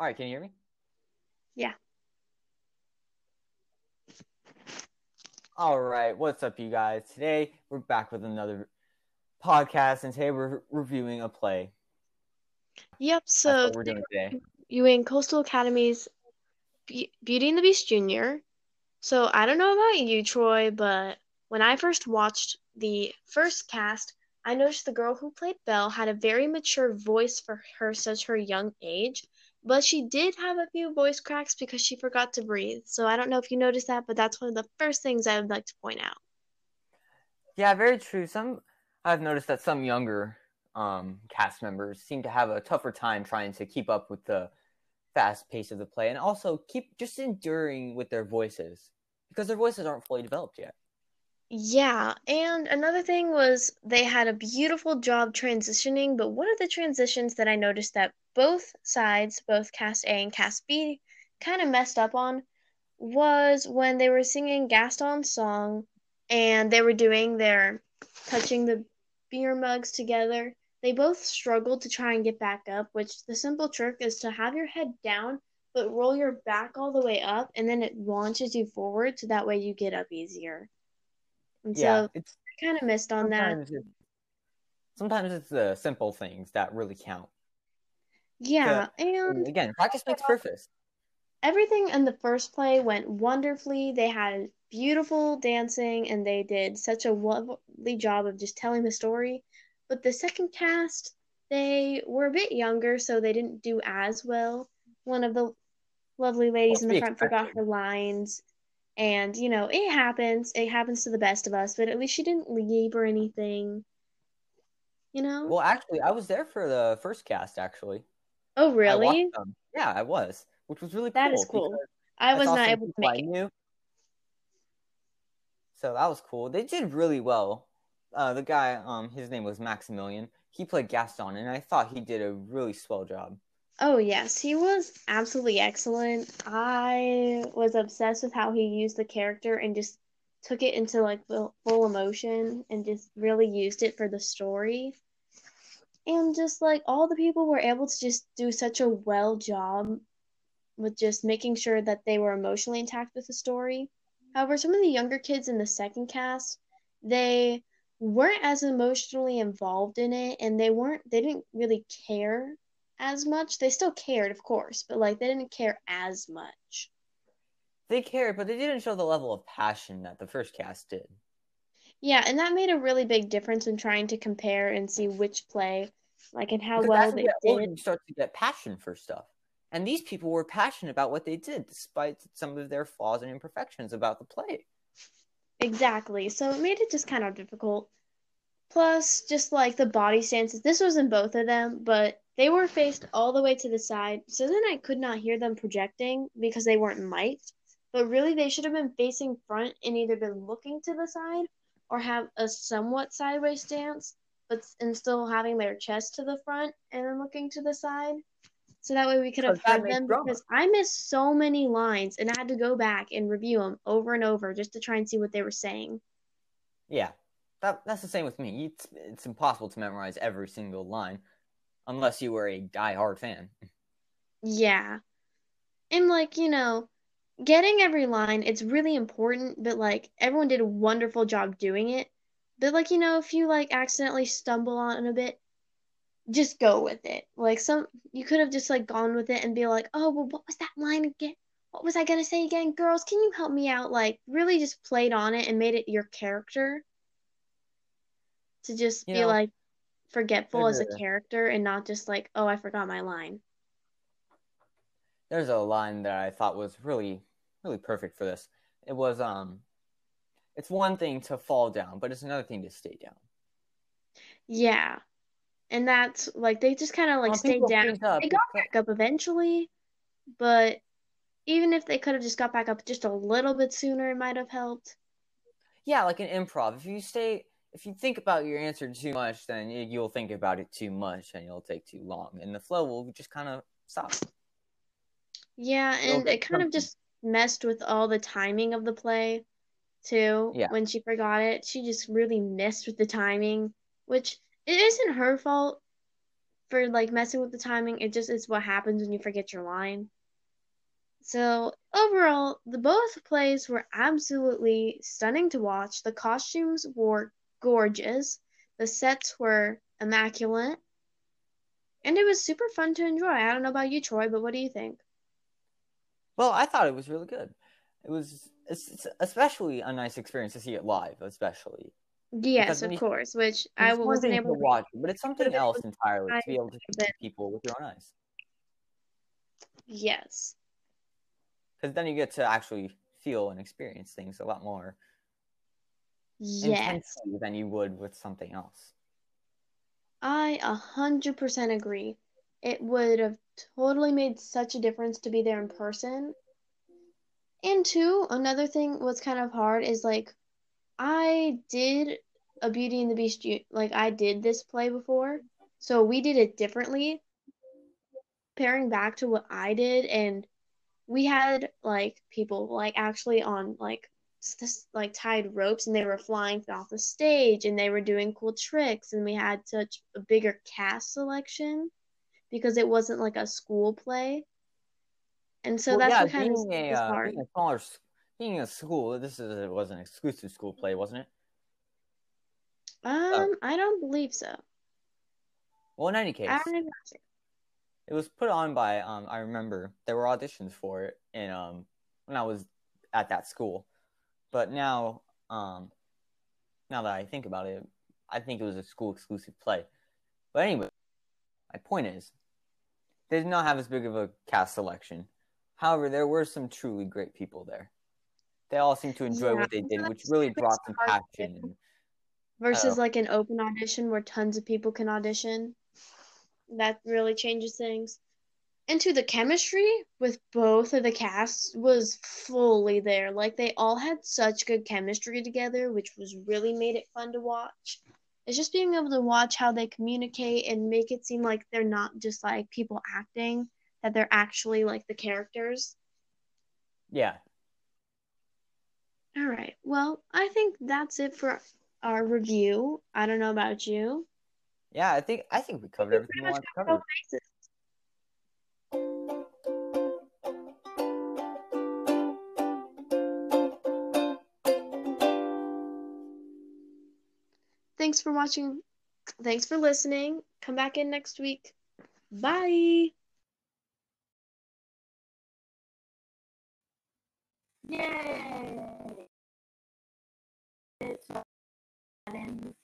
All right, can you hear me? Yeah. All right, what's up, you guys? Today we're back with another podcast, and today we're reviewing a play. Yep. So we're doing today. viewing Coastal Academy's Be- Beauty and the Beast Junior. So I don't know about you, Troy, but when I first watched the first cast, I noticed the girl who played Belle had a very mature voice for her such her young age, but she did have a few voice cracks because she forgot to breathe. So I don't know if you noticed that, but that's one of the first things I would like to point out. Yeah, very true. Some I've noticed that some younger um, cast members seem to have a tougher time trying to keep up with the fast pace of the play, and also keep just enduring with their voices because their voices aren't fully developed yet. Yeah, and another thing was they had a beautiful job transitioning, but one of the transitions that I noticed that both sides, both cast A and cast B, kind of messed up on was when they were singing Gaston's song and they were doing their touching the beer mugs together. They both struggled to try and get back up, which the simple trick is to have your head down, but roll your back all the way up, and then it launches you forward so that way you get up easier. And Yeah, so it's I kind of missed on that. sometimes it, sometimes it's the simple things that really count. Yeah, And and again, practice makes perfect. everything in the first play went wonderfully. They had beautiful dancing and they did such a lovely job of just telling the story. But the second cast, they were a bit younger, so they didn't do as well. One of the lovely ladies Well, in the front forgot her lines. And, you know, it happens. It happens to the best of us, but at least she didn't leave or anything, you know? Well, actually, I was there for the first cast. Actually, Oh, really? them. Yeah, I was, which was really That cool is cool. I I was saw not able to I make it. knew. So that was cool. They did really well. Uh, the guy, um, his name was Maximilian. He played Gaston, and I thought he did a really swell job. Oh, yes, he was absolutely excellent. I was obsessed with how he used the character and just took it into like full, emotion and just really used it for the story. And just like all the people were able to just do such a well job with just making sure that they were emotionally intact with the story. However, some of the younger kids in the second cast, they weren't as emotionally involved in it and they weren't they didn't really care as much. They still cared, of course, but like they didn't care as much. They cared, but they didn't show the level of passion that the first cast did. Yeah, and that made a really big difference in trying to compare and see which play, like, and how Because well they did. you start to get passion for stuff. And these people were passionate about what they did, despite some of their flaws and imperfections about the play. Exactly. So it made it just kind of difficult. Plus, just like the body stances, this was in both of them, but they were faced all the way to the side. So then I could not hear them projecting because they weren't mic'd. But really, they should have been facing front and either been looking to the side or have a somewhat sideways stance, but and still having their chest to the front and then looking to the side. So that way we could have heard them drama. because I missed so many lines and I had to go back and review them over and over just to try and see what they were saying. Yeah, that, that's the same with me. It's, it's impossible to memorize every single line unless you were a die-hard fan. Yeah. And like, you know, getting every line, it's really important, but like everyone did a wonderful job doing it. But like, you know, if you like accidentally stumble on a bit, just go with it. Like some you could have just like gone with it and be like, "Oh, well, what was that line again? What was I gonna say again? Girls, can you help me out?" Like really just played on it and made it your character to just You be know, like forgetful as a character and not just like, "Oh, I forgot my line." There's a line that I thought was really, really perfect for this. It was, um, it's one thing to fall down, but it's another thing to stay down. Yeah. And that's like they just kind of like When stayed down. up, They got back up eventually, but even if they could have just got back up just a little bit sooner, it might have helped. yeah, like an improv. If you stay, if you think about your answer too much, then you- you'll think about it too much, and it'll take too long, and the flow will just kind of stop. Yeah, and it kind of just messed with all the timing of the play too. Yeah. When she forgot it, she just really messed with the timing, which it isn't her fault. for like messing with the timing. It just is what happens when you forget your line. So overall, the both plays were absolutely stunning to watch. The costumes were gorgeous. The sets were immaculate. And it was super fun to enjoy. I don't know about you, Troy, but what do you think? Well, I thought it was really good. It was especially a nice experience to see it live, especially. Yes, of you, course. Which I wasn't able to watch, but it's something else entirely to be able to see people with your own eyes. Yes. Because then you get to actually feel and experience things a lot more yes. intensely than you would with something else. I a hundred percent agree. It would have totally made such a difference to be there in person. And two, another thing what's kind of hard is like I did a Beauty and the Beast like I did this play before. So we did it differently. Pairing back to what I did and we had like people like actually on like this like tied ropes and they were flying off the stage and they were doing cool tricks and we had such a bigger cast selection because it wasn't like a school play. And so well, that's yeah, what kind of a, uh. Being a smaller being a school, this is it was an exclusive school play, wasn't it? Um, oh. I don't believe so. Well, in any case, it was put on by. Um, I remember there were auditions for it, and um, when I was at that school, but now, um, now that I think about it, I think it was a school exclusive play. But anyway, my point is, they did not have as big of a cast selection. However, there were some truly great people there they all seemed to enjoy yeah, what they did, which really brought some passion. And, versus uh, like an open audition where tons of people can audition. That really changes things. And to the chemistry with both of the casts was fully there. Like they all had such good chemistry together, which was really made it fun to watch. It's just being able to watch how they communicate and make it seem like they're not just like people acting, that they're actually like the characters. Yeah, all right. Well, I think that's it for our review. I don't know about you. Yeah, I think I think we covered everything we wanted to cover. Thanks for watching. Thanks for listening. Come back in next week. Bye. Yay! It's